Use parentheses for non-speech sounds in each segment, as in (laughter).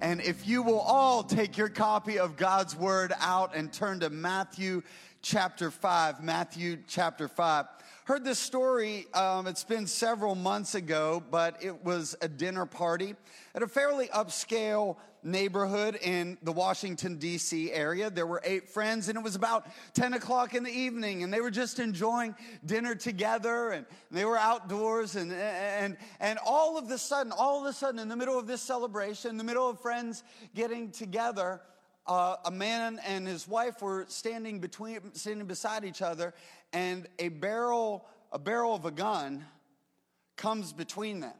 And if you will all take your copy of God's Word out and turn to Matthew chapter 5, Matthew chapter 5. Heard this story, um, it's been several months ago, but it was a dinner party at a fairly upscale neighborhood in the Washington, D.C. area. There were eight friends, and it was about 10 o'clock in the evening, and they were just enjoying dinner together, and they were outdoors, and, and, and all of a sudden, all of a sudden, in the middle of this celebration, in the middle of friends getting together, uh, a man and his wife were standing between, standing beside each other, and a barrel, a barrel of a gun comes between them.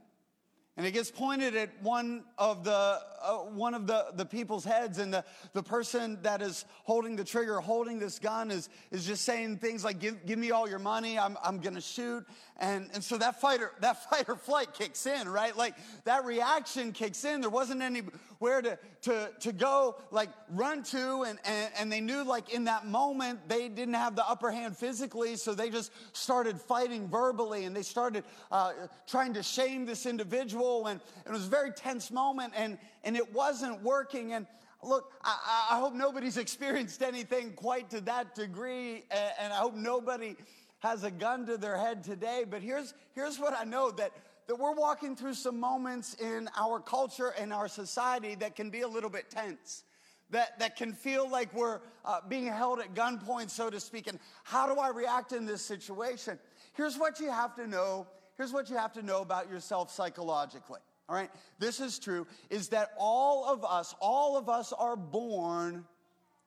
And it gets pointed at one of the uh, one of the, the people's heads and the, the person that is holding the trigger holding this gun is, is just saying things like give, give me all your money i'm, I'm gonna shoot. And, and so that fighter (laughs) that fight or flight kicks in right? Like that reaction kicks in. There wasn't anywhere to, to, to go like run to and, and, and they knew like in that moment they didn't have the upper hand physically so they just started fighting verbally and they started uh, trying to shame this individual and, it was a very tense moment and, and it wasn't working. And look, I, I hope nobody's (laughs) experienced anything quite to that degree, and, and I hope nobody has a gun to their head today. But here's, here's what I know that, that we're walking through some moments in our culture and our society that can be a little bit tense. That, that can feel like we're uh, being held at gunpoint, so to speak. And how do I react in this situation? Here's what you have to know here's what you have to know about yourself psychologically. All right, this is true is that all of us, all of us are born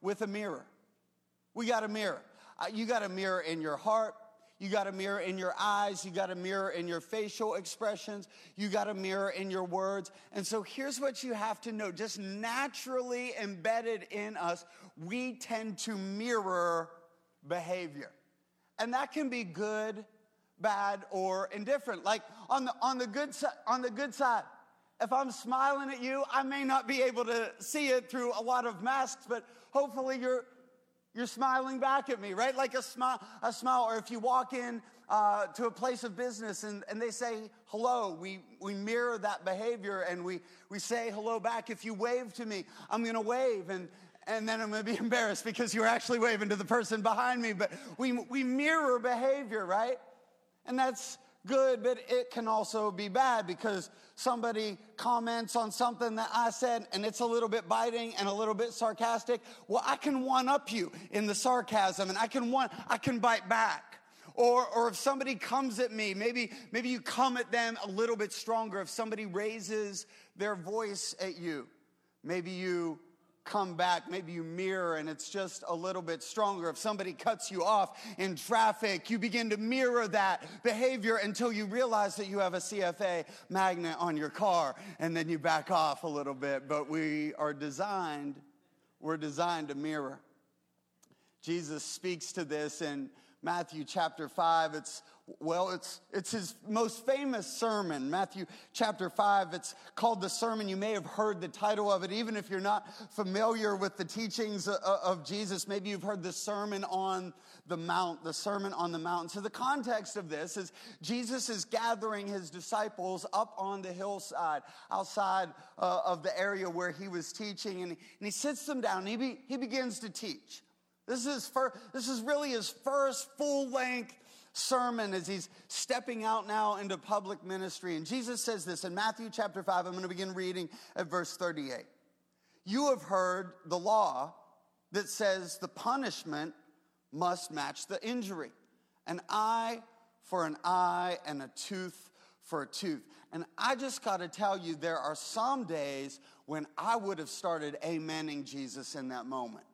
with a mirror. We got a mirror. Uh, you got a mirror in your heart. You got a mirror in your eyes. You got a mirror in your facial expressions. You got a mirror in your words. And so here's what you have to know just naturally embedded in us, we tend to mirror behavior. And that can be good bad, or indifferent. Like on the, on the, good, si- on the good side, if I'm smiling at you, I may not be able to see it through a lot of masks, but hopefully you're, you're smiling back at me, right? Like a smile, a smile. Or if you walk in uh, to a place of business and, and they say hello, we, we mirror that behavior and we, we say hello back. If you wave to me, I'm going to wave and, and then I'm going to be (laughs) embarrassed because you're actually waving to the person behind me. But we, we mirror behavior, right? And that's good, but it can also be bad because somebody comments on something that I said and it's a little bit biting and a little bit sarcastic. Well, I can one up you in the sarcasm and I can one, I can bite back. Or, or if somebody comes at me, maybe, maybe you come at them a little bit stronger. If somebody raises their voice at you, maybe you come back, maybe you mirror and it's just a little bit stronger. If somebody cuts you off in traffic, you begin to mirror that behavior until you realize that you have a CFA magnet on your car and then you back off a little bit. But we are designed, we're designed to mirror. Jesus speaks to this in Matthew chapter 5. It's well, it's, it's his most famous sermon, Matthew chapter 5. It's called the sermon. You may have heard the title of it, even if you're not familiar with the teachings of Jesus. Maybe you've heard the Sermon on the Mount, the Sermon on the Mount. So, the context of this is Jesus is gathering his disciples up on the hillside outside uh, of the area where he was teaching, and, and he sits them down he, be, he begins to teach. This is, for, this is really his first full length sermon as he's stepping out now into public ministry. And Jesus says this in Matthew chapter 5. I'm going to begin reading at verse 38. You have heard the law that says the punishment must match the injury an eye for an eye and a tooth for a tooth. And I just got to tell you, there are some days when I would have started amening Jesus in that moment.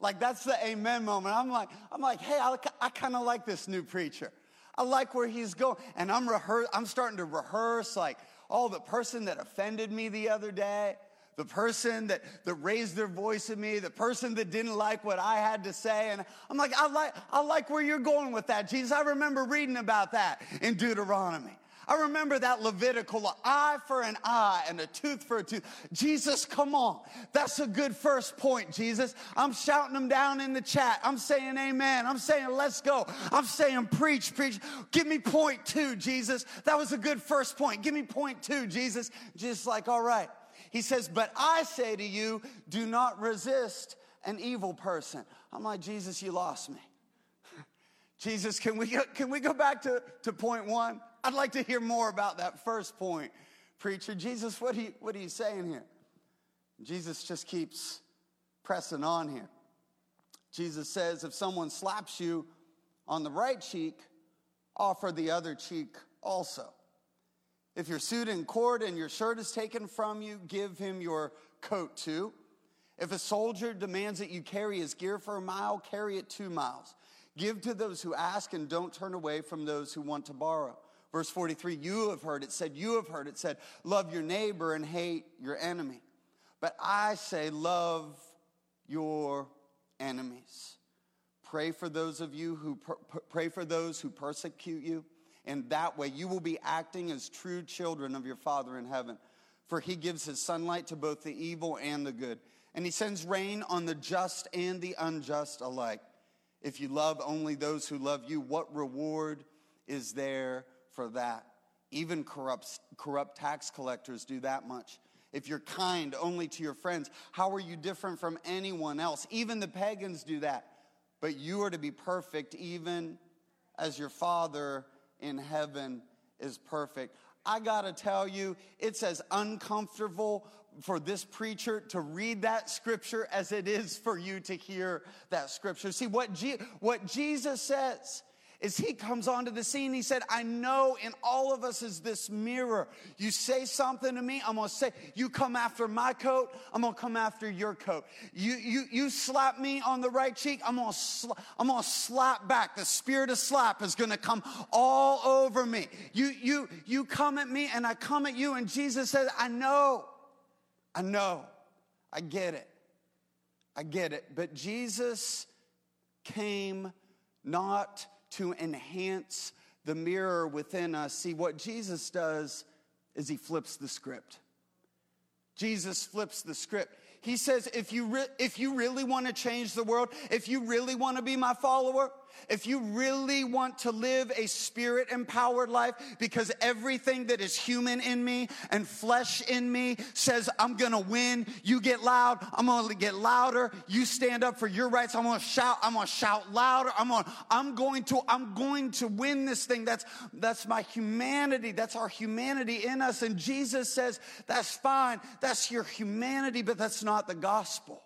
Like that's the amen moment. I'm like, I'm like, hey, I, I kind of like this new preacher. I like where he's going. And I'm rehearse, I'm starting to rehearse like, oh, the person that offended me the other day, the person that, that raised their voice at me, the person that didn't like what I had to say. And I'm like, I like, I like where you're going with that, Jesus. I remember reading about that in Deuteronomy. I remember that Levitical eye for an eye and a tooth for a tooth. Jesus, come on. That's a good first point, Jesus. I'm shouting them down in the chat. I'm saying amen. I'm saying let's go. I'm saying preach, preach. Give me point two, Jesus. That was a good first point. Give me point two, Jesus. Just like, all right. He says, But I say to you, do not resist an evil person. I'm like, Jesus, you lost me. (laughs) Jesus, can we go, can we go back to, to point one? I'd like to hear more about that first point, preacher. Jesus, what are you, what are you saying here? Jesus just keeps pressing on here. Jesus says, if someone slaps you on the right cheek, offer the other cheek also. If you're sued in court and your shirt is taken from you, give him your coat too. If a soldier demands that you carry his gear for a mile, carry it two miles. Give to those who ask and don't turn away from those who want to borrow. Verse 43, you have heard it said, you have heard it said, love your neighbor and hate your enemy. But I say, love your enemies. Pray for those of you who pray for those who persecute you. And that way you will be acting as true children of your Father in heaven. For he gives his sunlight to both the evil and the good. And he sends rain on the just and the unjust alike. If you love only those who love you, what reward is there for that? Even corrupt, corrupt tax collectors do that much. If you're kind only to your friends, how are you different from anyone else? Even the pagans do that. But you are to be perfect, even as your Father in heaven is perfect. I gotta tell you, it's as uncomfortable for this preacher to read that scripture as it is for you to hear that scripture. See, what, Je- what Jesus says is he comes onto the scene. He said, I know in all of us is this mirror. You say something to me, I'm gonna say, you come after my coat, I'm gonna come after your coat. You, you, you slap me on the right cheek, I'm gonna, I'm gonna slap back. The spirit of slap is gonna come all over me. You, you, you come at me and I come at you. And Jesus says, I know, I know, I get it. I get it. But Jesus came not to enhance the mirror within us. See, what Jesus does is he flips the script. Jesus flips the script. He says, if you, re- if you really want to change the world, if you really want to be my follower, if you really want to live a spirit empowered life, because everything that is human in me and flesh in me says, I'm gonna win. You get loud, I'm gonna get louder. You stand up for your rights, I'm gonna shout, I'm gonna shout louder. I'm gonna, I'm going to, I'm going to win this thing. That's, that's my humanity. That's our humanity in us. And Jesus says, that's fine. That's your humanity, but that's not the gospel.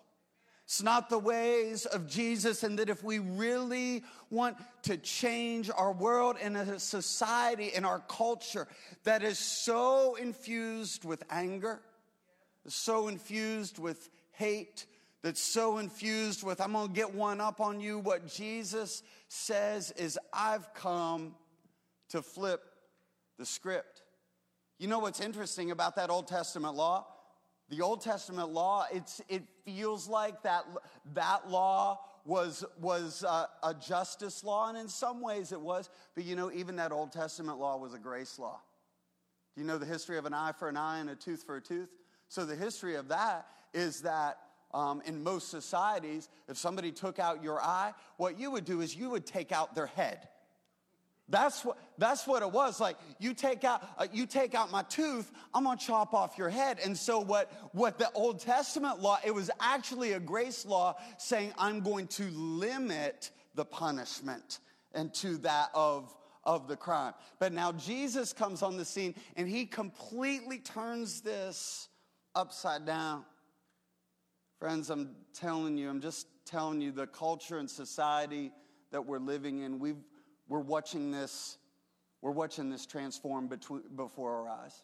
It's not the ways of Jesus, and that if we really want to change our world and a society and our culture that is so infused with anger, so infused with hate, that's so infused with, I'm gonna get one up on you. What Jesus says is, I've come to flip the script. You know what's interesting about that Old Testament law? The Old Testament law, it's, it feels like that, that law was, was uh, a justice law, and in some ways it was. But you know, even that Old Testament law was a grace law. Do you know the history of an eye for an eye and a tooth for a tooth? So the history of that is that um, in most societies, if somebody took out your eye, what you would do is you would take out their head. That's what, that's what it was. Like, you take out, uh, you take out my tooth, I'm gonna chop off your head. And so what, what the Old Testament law, it was actually a grace law saying, I'm going to limit the punishment and to that of, of the crime. But now Jesus comes on the scene and he completely turns this upside down. Friends, I'm telling you, I'm just telling you the culture and society that we're living in, we've, we're watching this, we're watching this transform between, before our eyes.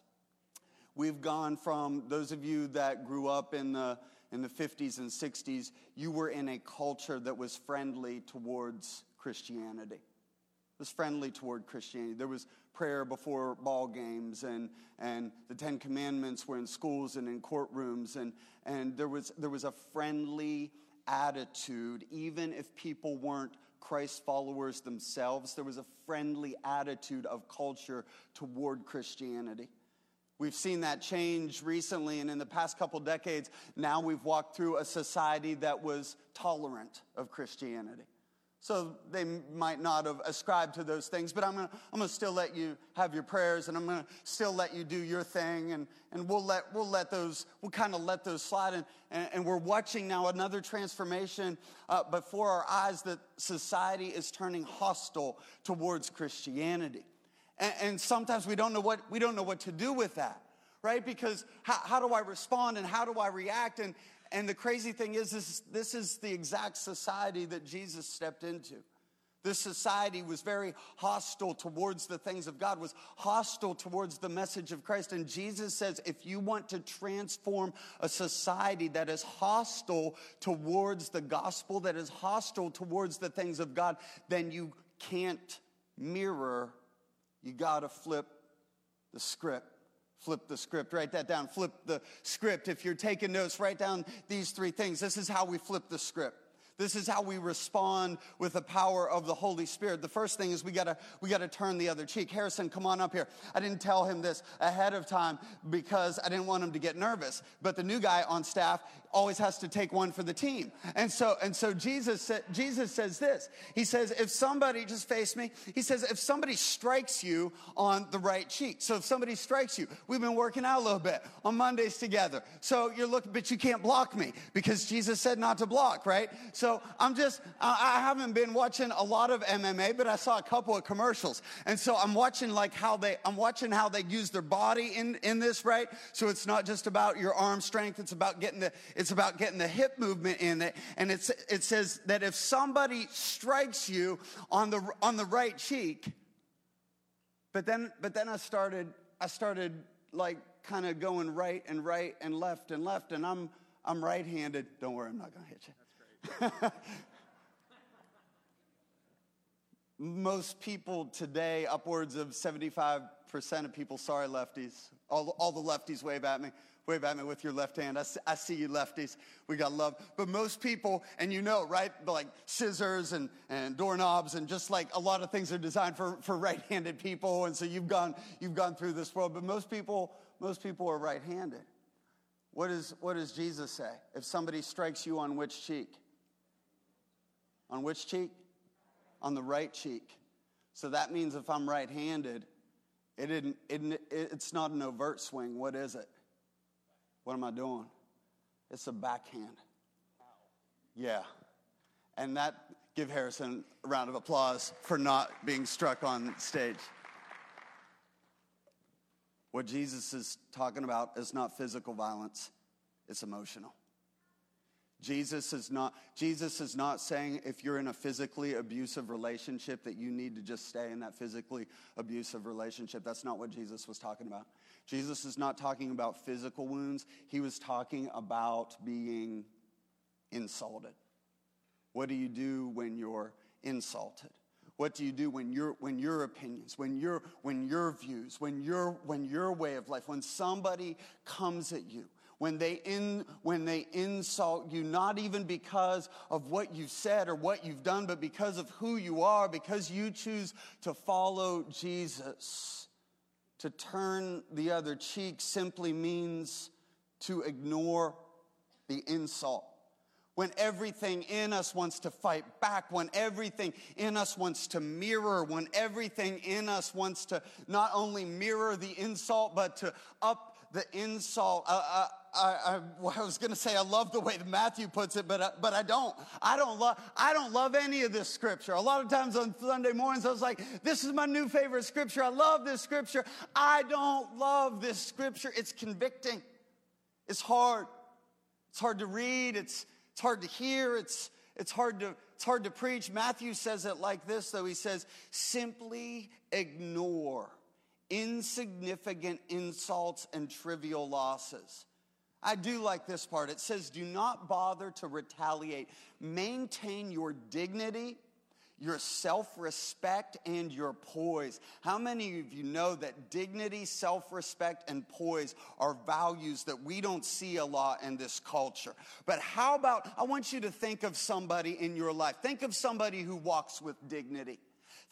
We've gone from those of you that grew up in the in the 50s and 60s, you were in a culture that was friendly towards Christianity. It was friendly toward Christianity. There was prayer before ball games, and, and the Ten Commandments were in schools and in courtrooms, and, and there, was, there was a friendly attitude, even if people weren't Christ followers themselves. There was a friendly attitude of culture toward Christianity. We've seen that change recently, and in the past couple decades, now we've walked through a society that was tolerant of Christianity. So they might not have ascribed to those things, but I'm gonna, I'm gonna still let you have your prayers and I'm gonna still let you do your thing and, and we'll let, we'll let those, we'll kind of let those slide. And, and, and, we're watching now another transformation uh, before our eyes that society is turning hostile towards Christianity. And, and sometimes we don't know what, we don't know what to do with that, right? Because how, how do I respond and how do I react? And, and the crazy thing is, this, this is the exact society that Jesus stepped into. This society was very hostile towards the things of God, was hostile towards the message of Christ. And Jesus says, if you want to transform a society that is hostile towards the gospel, that is hostile towards the things of God, then you can't mirror. You got to flip the script. Flip the script, write that down. Flip the script. If you're taking notes, write down these three things. This is how we flip the script. This is how we respond with the power of the Holy Spirit. The first thing is we gotta, we gotta turn the other cheek. Harrison, come on up here. I didn't tell him this ahead of time because I didn't want him to get nervous. But the new guy on staff always has to take one for the team. And so, and so Jesus, Jesus says this. He says, if somebody, just face me, he says, if somebody strikes you on the right cheek. So if somebody strikes you, we've been working out a little bit on Mondays together. So you're looking, but you can't block me because Jesus said not to block, right? So I'm just, I haven't been watching a lot of MMA, but I saw a couple of commercials. And so I'm watching like how they, I'm watching how they use their body in, in this, right? So it's not just about your arm strength. It's about getting the, it's about getting the hip movement in it. And it's, it says that if somebody strikes you on the, on the right cheek, but then, but then I started, I started like kind of going right and right and left and left. And I'm, I'm right handed. Don't worry, I'm not going to hit you. That's (laughs) great. Most people today, upwards of 75% of people, sorry, lefties, all, all the lefties wave at me, wave at me with your left hand. I see, I see you lefties. We got love. But most people, and you know, right, like scissors and, and doorknobs and just like a lot of things are designed for, for right-handed people. And so you've gone, you've gone through this world. But most people, most people are right-handed. What, is, what does Jesus say? If somebody strikes you on which cheek? On which cheek? On the right cheek. So that means if I'm right handed, it it, it's not an overt swing. What is it? What am I doing? It's a backhand. Yeah. And that, give Harrison a round of applause for not being struck on stage. What Jesus is talking about is not physical violence, it's emotional. Jesus is not Jesus is not saying if you're in a physically abusive relationship that you need to just stay in that physically abusive relationship. That's not what Jesus was talking about. Jesus is not talking about physical wounds. He was talking about being insulted. What do you do when you're insulted? What do you do when your when your opinions, when your when your views, when your when your way of life, when somebody comes at you when they, in, when they insult you, not even because of what you've said or what you've done, but because of who you are, because you choose to follow Jesus. To turn the other cheek simply means to ignore the insult. When everything in us wants to fight back, when everything in us wants to mirror, when everything in us wants to not only mirror the insult, but to up the insult, uh, I, I, I was going to say I love the way that Matthew puts it, but uh, but I don't. I don't love I don't love any of this scripture. A lot of times on Sunday mornings, I was like, "This is my new favorite scripture. I love this scripture." I don't love this scripture. It's convicting. It's hard. It's hard to read. It's it's hard to hear. It's it's hard to it's hard to preach. Matthew says it like this, though. He says, "Simply ignore." Insignificant insults and trivial losses. I do like this part. It says, Do not bother to retaliate. Maintain your dignity, your self respect, and your poise. How many of you know that dignity, self respect, and poise are values that we don't see a lot in this culture? But how about, I want you to think of somebody in your life. Think of somebody who walks with dignity.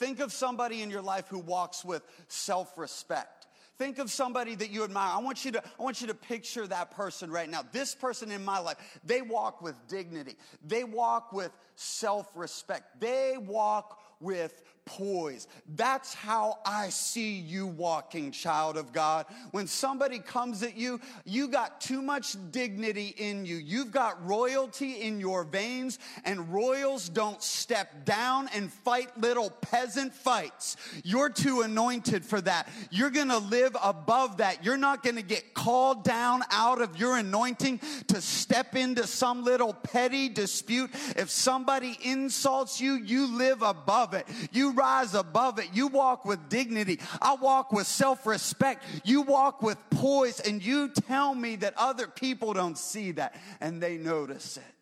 Think of somebody in your life who walks with self respect. Think of somebody that you admire. I want you to, I want you to picture that person right now. This person in my life, they walk with dignity. They walk with self-respect. They walk with poise. That's how I see you walking, child of God. When somebody comes at you, you got too much dignity in you. You've got royalty in your veins, and royals don't step down and fight little peasant fights. You're too anointed for that. You're gonna live above that. You're not gonna get called down out of your anointing to step into some little petty dispute. If somebody insults you, you live above it. You rise above it. You walk with dignity. I walk with self respect. You walk with poise. And you tell me that other people don't see that and they notice it.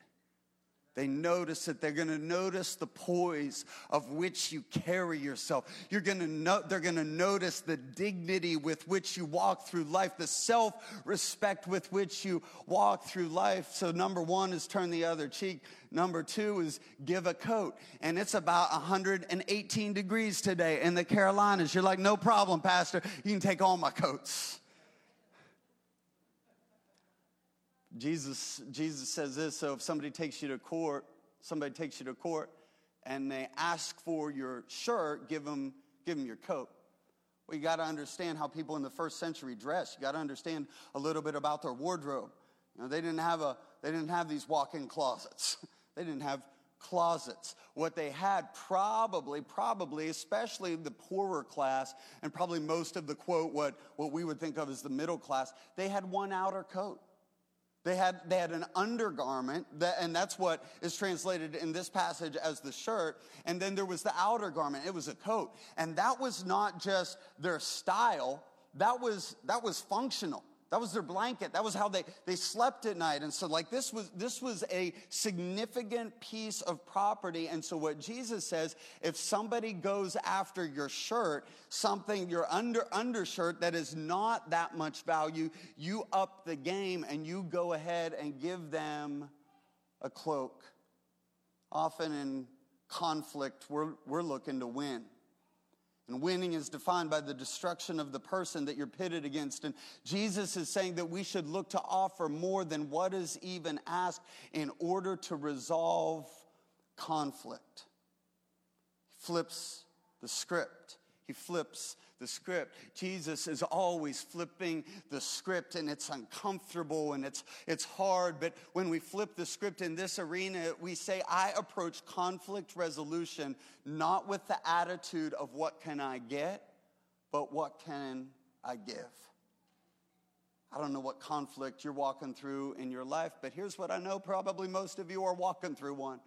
They notice it. They're going to notice the poise of which you carry yourself. You're going to know, they're going to notice the dignity with which you walk through life, the self respect with which you walk through life. So, number one is turn the other cheek. Number two is give a coat. And it's about 118 degrees today in the Carolinas. You're like, no problem, Pastor. You can take all my coats. Jesus, Jesus says this so if somebody takes you to court, somebody takes you to court and they ask for your shirt, give them, give them your coat. Well, you got to understand how people in the first century dressed. You got to understand a little bit about their wardrobe. You know, they didn't have a, they didn't have these walk-in closets. (laughs) they didn't have closets. What they had probably, probably, especially the poorer class, and probably most of the quote, what, what we would think of as the middle class, they had one outer coat. They had, they had an undergarment, that, and that's what is translated in this passage as the shirt. And then there was the outer garment, it was a coat. And that was not just their style, that was, that was functional. That was their blanket. That was how they, they slept at night. And so, like, this was, this was a significant piece of property. And so, what Jesus says, if somebody goes after your shirt, something, your under, undershirt that is not that much value, you up the game and you go ahead and give them a cloak. Often in conflict, we're, we're looking to win. And winning is defined by the destruction of the person that you're pitted against. And Jesus is saying that we should look to offer more than what is even asked in order to resolve conflict. He flips the script, he flips the script. Jesus is always flipping the script and it's uncomfortable and it's, it's hard. But when we flip the script in this arena, we say, I approach conflict resolution not with the attitude of what can I get, but what can I give? I don't know what conflict you're walking through in your life, but here's what I know probably most of you are walking through one.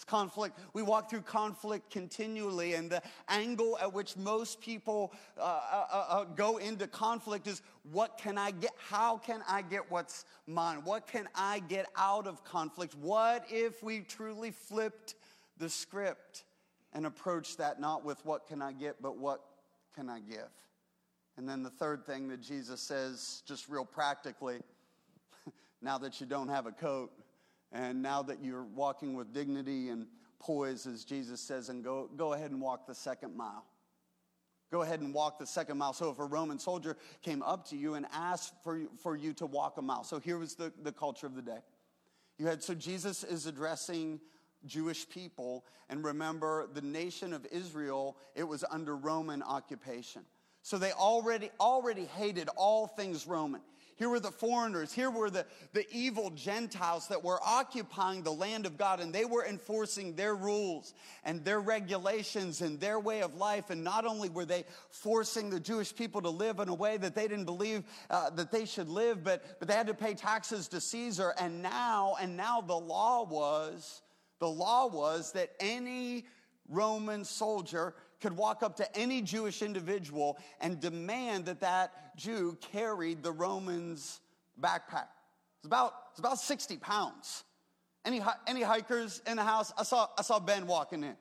It's conflict. We walk through conflict continually, and the angle at which most people uh, uh, uh, uh, go into conflict is what can I get? How can I get what's mine? What can I get out of conflict? What if we truly flipped the script and approached that not with what can I get, but what can I give? And then the third thing that Jesus says, just real practically, (laughs) now that you don't have a coat, and now that you're walking with dignity and poise, as Jesus says, and go, go ahead and walk the second mile. Go ahead and walk the second mile. So if a Roman soldier came up to you and asked for you, for you to walk a mile, so here was the, the culture of the day. You had, so Jesus is addressing Jewish people, and remember the nation of Israel, it was under Roman occupation. So they already, already hated all things Roman. Here were the foreigners. Here were the, the evil Gentiles that were occupying the land of God and they were enforcing their rules and their regulations and their way of life. And not only were they forcing the Jewish people to live in a way that they didn't believe uh, that they should live, but, but they had to pay taxes to Caesar. And now, and now the law was, the law was that any Roman soldier could walk up to any Jewish individual and demand that that Jew carried the Romans' backpack. It's about, it's about 60 pounds. Any, any hikers in the house? I saw, I saw Ben walking in.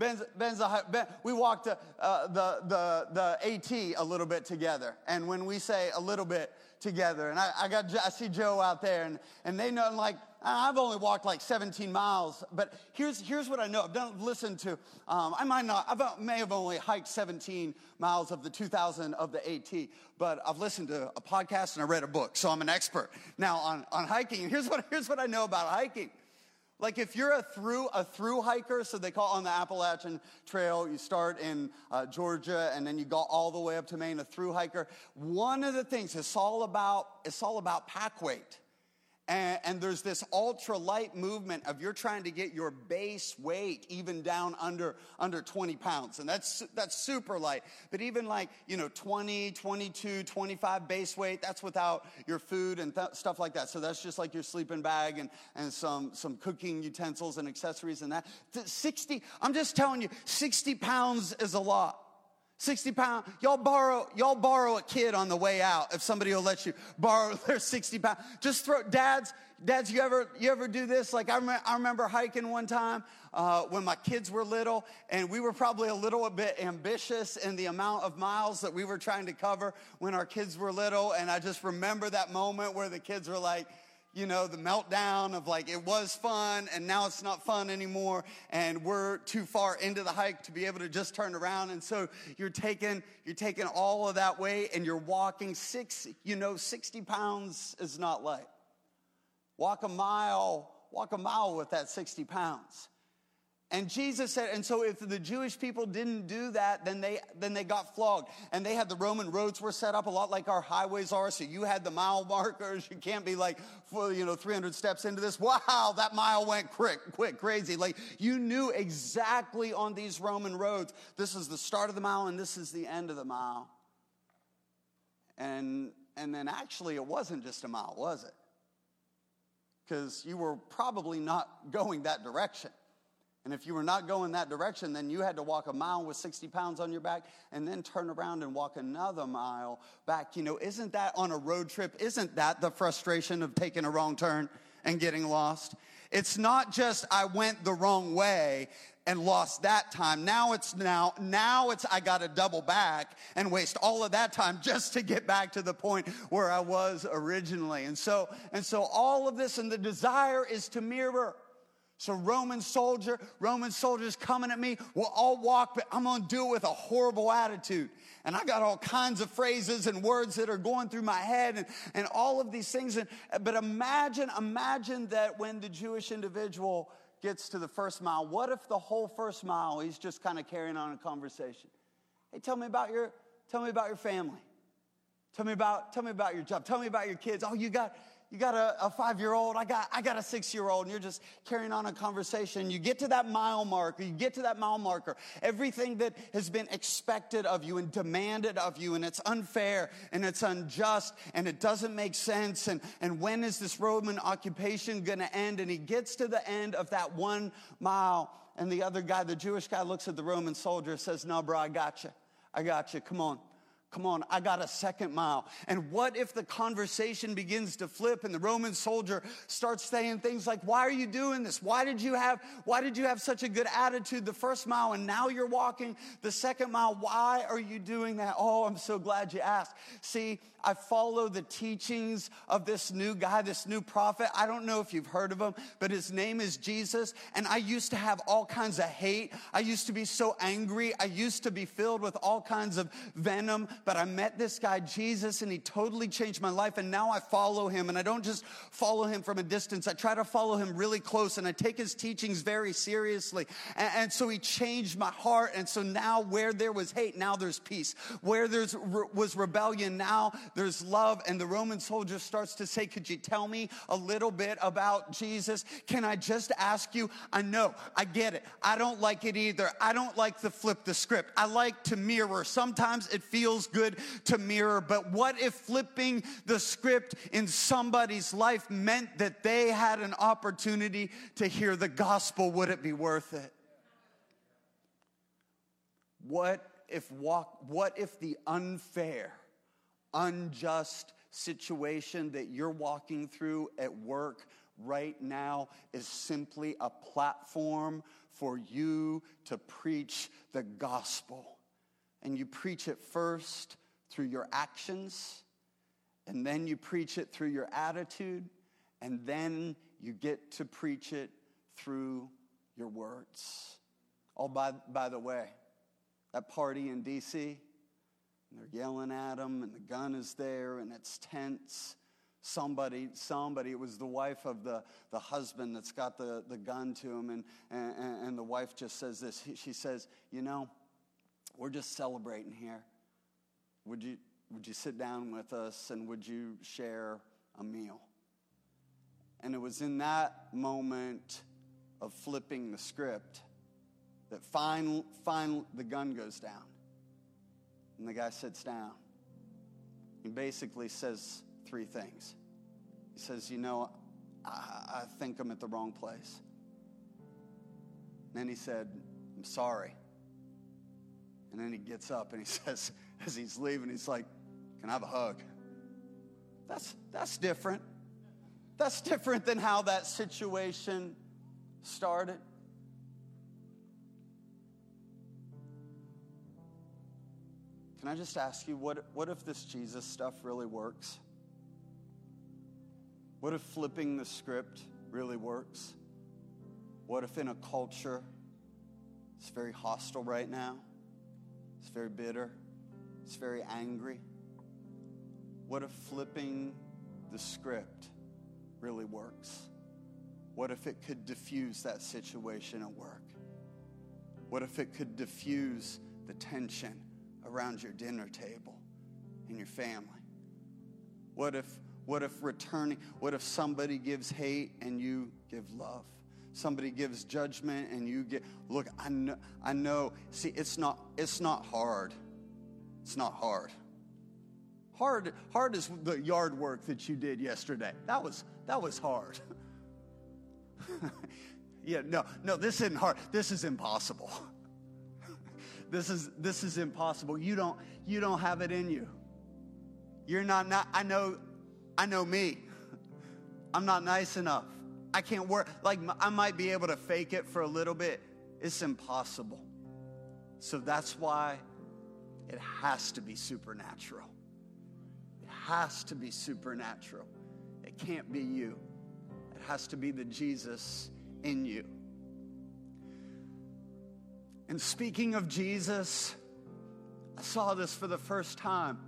Ben's, Ben's a, ben, we walked uh, the, the, the AT a little bit together. And when we say a little bit together, and I, I, got, I see Joe out there, and, and they know, like, I've only walked like 17 miles, but here's, here's what I know. I've done, listened to, um, I might not, I may have only hiked 17 miles of the 2000 of the AT, but I've listened to a podcast and I read a book, so I'm an expert now on, on hiking. And here's what, here's what I know about hiking. Like if you're a through a through hiker, so they call on the Appalachian Trail. You start in uh, Georgia and then you go all the way up to Maine. A through hiker. One of the things it's all about it's all about pack weight. And, and, there's this ultra light movement of you're trying to get your base weight even down under, under 20 pounds. And that's, that's super light. But even like, you know, 20, 22, 25 base weight, that's without your food and th- stuff like that. So that's just like your sleeping bag and, and some, some cooking utensils and accessories and that. 60, I'm just telling you, 60 pounds is a lot. 60 pound. Y'all borrow, y'all borrow a kid on the way out if somebody will let you borrow their 60 pound. Just throw, dads, dads, you ever, you ever do this? Like I, rem- I remember hiking one time uh, when my kids were little and we were probably a little bit ambitious in the amount of miles that we were trying to cover when our kids were little. And I just remember that moment where the kids were like, you know, the meltdown of like it was fun and now it's not fun anymore and we're too far into the hike to be able to just turn around. And so you're taking, you're taking all of that weight and you're walking six, you know, 60 pounds is not light. Walk a mile, walk a mile with that 60 pounds. And Jesus said, and so if the Jewish people didn't do that, then they, then they got flogged. And they had the Roman roads were set up a lot like our highways are. So you had the mile markers. (laughs) You can't be like, you know, 300 steps into this. Wow, that mile went quick, quick, crazy. Like you knew exactly on these Roman roads, this is the start of the mile and this is the end of the mile. And, and then actually it wasn't just a mile, was it? Because you were probably not going that direction. And if you were not going that direction, then you had to walk a mile with 60 pounds on your back and then turn around and walk another mile back. You know, isn't that on a road trip? Isn't that the frustration of taking a wrong turn and getting lost? It's not just I went the wrong way and lost that time. Now it's now, now it's I got to double back and waste all of that time just to get back to the point where I was originally. And so, and so all of this and the desire is to mirror so, Roman soldier, Roman soldiers coming at me, well, I'll walk, but I'm gonna do it with a horrible attitude. And I got all kinds of phrases and words that are going through my head and, and all of these things. And, but imagine, imagine that when the Jewish individual gets to the first mile, what if the whole first mile he's just kind of carrying on a conversation? Hey, tell me about your, tell me about your family. Tell me about, tell me about your job. Tell me about your kids. Oh, you got, you got a, a five year old, I got, I got a six year old, and you're just carrying on a conversation. You get to that mile marker, you get to that mile marker, everything that has been expected of you and demanded of you, and it's unfair and it's unjust and it doesn't make sense. And, and when is this Roman occupation to end? And he gets to the end of that one mile, and the other guy, the Jewish guy, looks at the Roman soldier, and says, No, bro, I got you. I got you. Come on. Come on, I got a second mile. And what if the conversation begins to flip and the Roman soldier starts saying things like, why are you doing this? Why did you have, why did you have such a good attitude the first mile and now you're walking the second mile? Why are you doing that? Oh, I'm so glad you asked. See, I follow the teachings of this new guy, this new prophet. I don't know if you've heard of him, but his name is Jesus. And I used to have all kinds of hate. I used to be so angry. I used to be filled with all kinds of venom. But I met this guy, Jesus, and he totally changed my life. And now I follow him. And I don't just follow him from a distance, I try to follow him really close. And I take his teachings very seriously. And, and so he changed my heart. And so now where there was hate, now there's peace. Where there was rebellion, now there's love. And the Roman soldier starts to say, Could you tell me a little bit about Jesus? Can I just ask you? I know, I get it. I don't like it either. I don't like to flip the script. I like to mirror. Sometimes it feels good to mirror, but what if flipping the script in somebody's life meant that they had an opportunity to hear the gospel? Would it be worth it? What if walk, what if the unfair unjust situation that you're walking through at work right now is simply a platform for you to preach the gospel. And you preach it first through your actions, and then you preach it through your attitude, and then you get to preach it through your words. Oh, by, by the way, that party in DC, they're yelling at him, and the gun is there, and it's tense. Somebody, somebody, it was the wife of the, the husband that's got the, the gun to him, and, and, and the wife just says this. She says, You know, we're just celebrating here. Would you, would you sit down with us and would you share a meal? And it was in that moment of flipping the script that fine, fine, the gun goes down. And the guy sits down. He basically says three things. He says, You know, I, I think I'm at the wrong place. And then he said, I'm sorry. And then he gets up and he (laughs) says, as he's leaving, he's like, Can I have a hug? That's, that's different. That's different than how that situation started. Can I just ask you, what, what if this Jesus stuff really works? What if flipping the script really works? What if in a culture it's very hostile right now? It's very bitter. It's very angry. What if flipping the script really works? What if it could diffuse that situation at work? What if it could diffuse the tension around your dinner table in your family? What if what if returning what if somebody gives hate and you give love? Somebody gives judgment and you get look, I know I know see it's not it's not hard. It's not hard. Hard hard is the yard work that you did yesterday. That was that was hard. (laughs) yeah, no, no, this isn't hard. This is impossible. This is this is impossible. You don't you don't have it in you. You're not not I know I know me. (laughs) I'm not nice enough. I can't work like I might be able to fake it for a little bit. It's impossible. So that's why it has to be supernatural. It has to be supernatural. It can't be you. It has to be the Jesus in you. And speaking of Jesus, I saw this for the first time.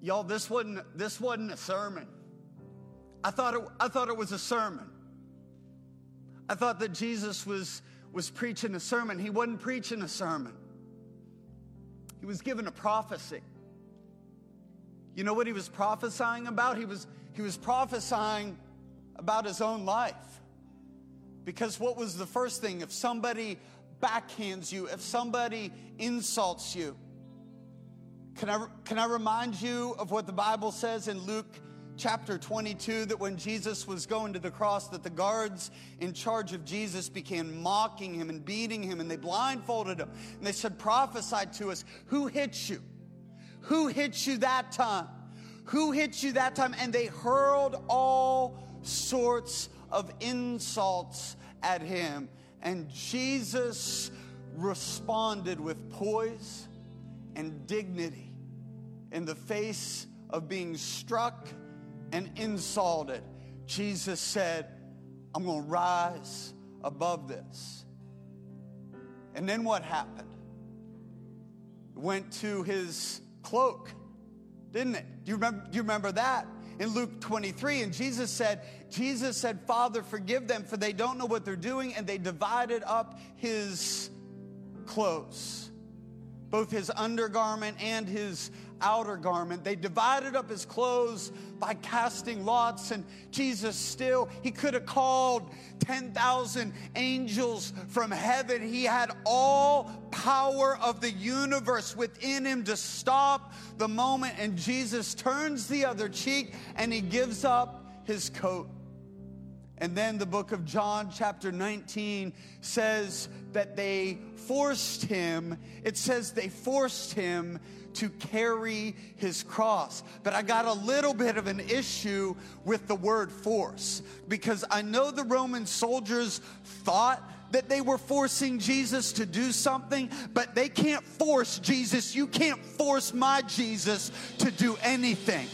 Y'all, this wasn't, this wasn't a sermon. I thought, it, I thought it was a sermon. I thought that Jesus was, was preaching a sermon. He wasn't preaching a sermon, he was given a prophecy. You know what he was prophesying about? He was, he was prophesying about his own life. Because what was the first thing? If somebody backhands you, if somebody insults you, can I, can I remind you of what the Bible says in Luke chapter 22 that when Jesus was going to the cross that the guards in charge of Jesus began mocking him and beating him and they blindfolded him. And they said prophesied to us who hit you? Who hit you that time? Who hit you that time? And they hurled all sorts of insults at him and Jesus responded with poise and dignity in the face of being struck and insulted. Jesus said, I'm going to rise above this. And then what happened? Went to his cloak, didn't it? Do you remember, do you remember that? In Luke 23, and Jesus said, Jesus said, Father, forgive them, for they don't know what they're doing, and they divided up his clothes both his undergarment and his outer garment. They divided up his clothes by casting lots, and Jesus still, he could have called 10,000 angels from heaven. He had all power of the universe within him to stop the moment, and Jesus turns the other cheek and he gives up his coat. And then the book of John, chapter 19, says that they forced him, it says they forced him to carry his cross. But I got a little bit of an issue with the word force because I know the Roman soldiers thought that they were forcing Jesus to do something, but they can't force Jesus. You can't force my Jesus to do anything.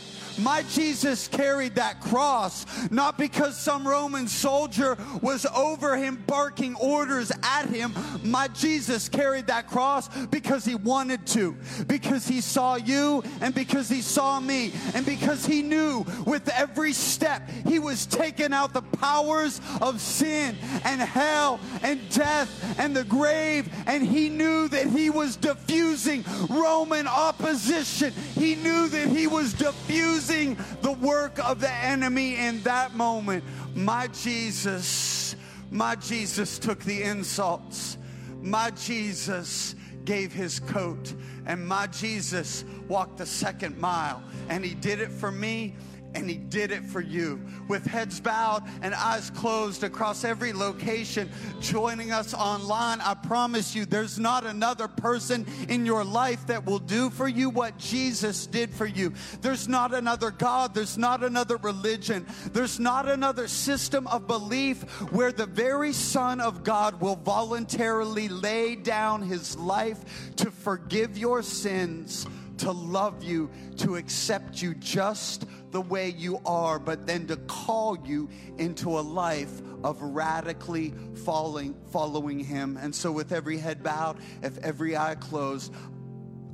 My Jesus carried that cross not because some Roman soldier was over him barking orders at him. My Jesus carried that cross because he wanted to, because he saw you and because he saw me, and because he knew with every step he was taking out the powers of sin and hell and death and the grave, and he knew that he was diffusing Roman opposition. He knew that he was diffusing the work of the enemy in that moment. My Jesus, my Jesus took the insults. My Jesus gave his coat. And my Jesus walked the second mile. And he did it for me and he did it for you. With heads bowed and eyes closed across every location, joining us online, I promise you there's not another person in your life that will do for you what Jesus did for you. There's not another God, there's not another religion, there's not another system of belief where the very Son of God will voluntarily lay down his life to forgive your sins to love you, to accept you just the way you are, but then to call you into a life of radically following, following Him. And so, with every head bowed, if every eye closed,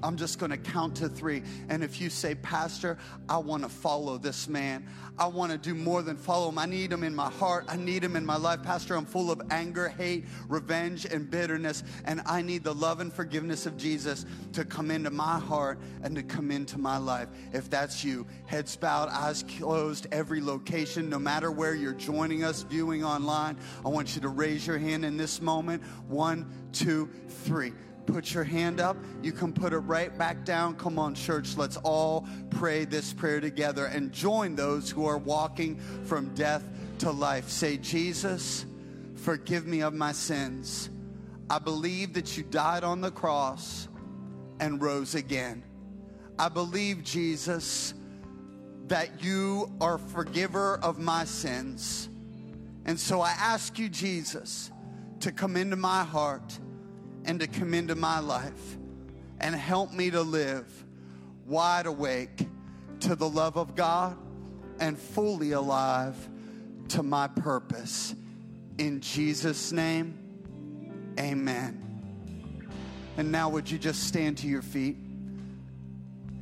I'm just going to count to three. And if you say, Pastor, I want to follow this man, I want to do more than follow him. I need him in my heart. I need him in my life. Pastor, I'm full of anger, hate, revenge, and bitterness. And I need the love and forgiveness of Jesus to come into my heart and to come into my life. If that's you, heads bowed, eyes closed, every location, no matter where you're joining us, viewing online, I want you to raise your hand in this moment. One, two, three put your hand up. You can put it right back down. Come on, church. Let's all pray this prayer together and join those who are walking from death to life. Say, Jesus, forgive me of my sins. I believe that you died on the cross and rose again. I believe, Jesus, that you are forgiver of my sins. And so I ask you, Jesus, to come into my heart and to come into my life and help me to live wide awake to the love of God and fully alive to my purpose. In Jesus' name, amen. And now, would you just stand to your feet?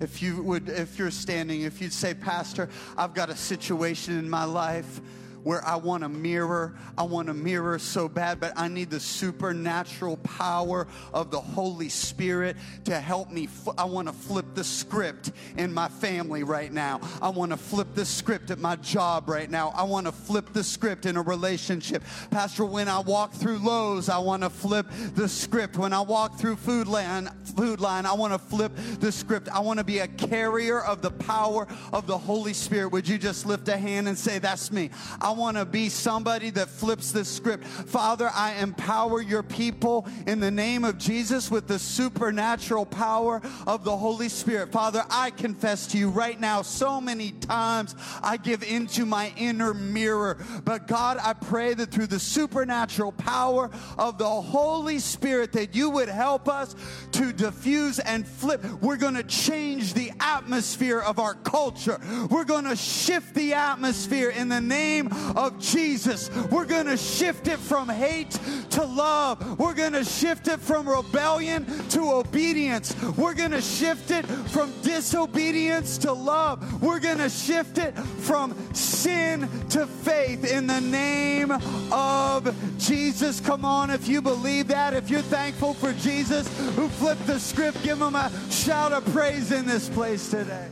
If you would, if you're standing, if you'd say, Pastor, I've got a situation in my life where I want a mirror. I want a mirror so bad, but I need the supernatural power of the Holy Spirit to help me. I want to flip the script in my family right now. I want to flip the script at my job right now. I want to flip the script in a relationship. Pastor, when I walk through Lowe's, I want to flip the script. When I walk through Food Lion, Food Lion I want to flip the script. I want to be a carrier of the power of the Holy Spirit. Would you just lift a hand and say, That's me? I want to be somebody that flips the script. Father, I empower your people in the name of Jesus with the supernatural power of the Holy Spirit. Father, I confess to you right now so many times I give into my inner mirror. But God, I pray that through the supernatural power of the Holy Spirit that you would help us to diffuse and flip. We're going to change the atmosphere of our culture. We're going to shift the atmosphere in the name of Jesus. We're going to shift it from hate to love. We're going to shift it from rebellion to obedience. We're going to shift it from disobedience to love. We're going to shift it from sin to faith in the name of Jesus. Come on, if you believe that, if you're thankful for Jesus who flipped the script, give him a shout of praise in this place today.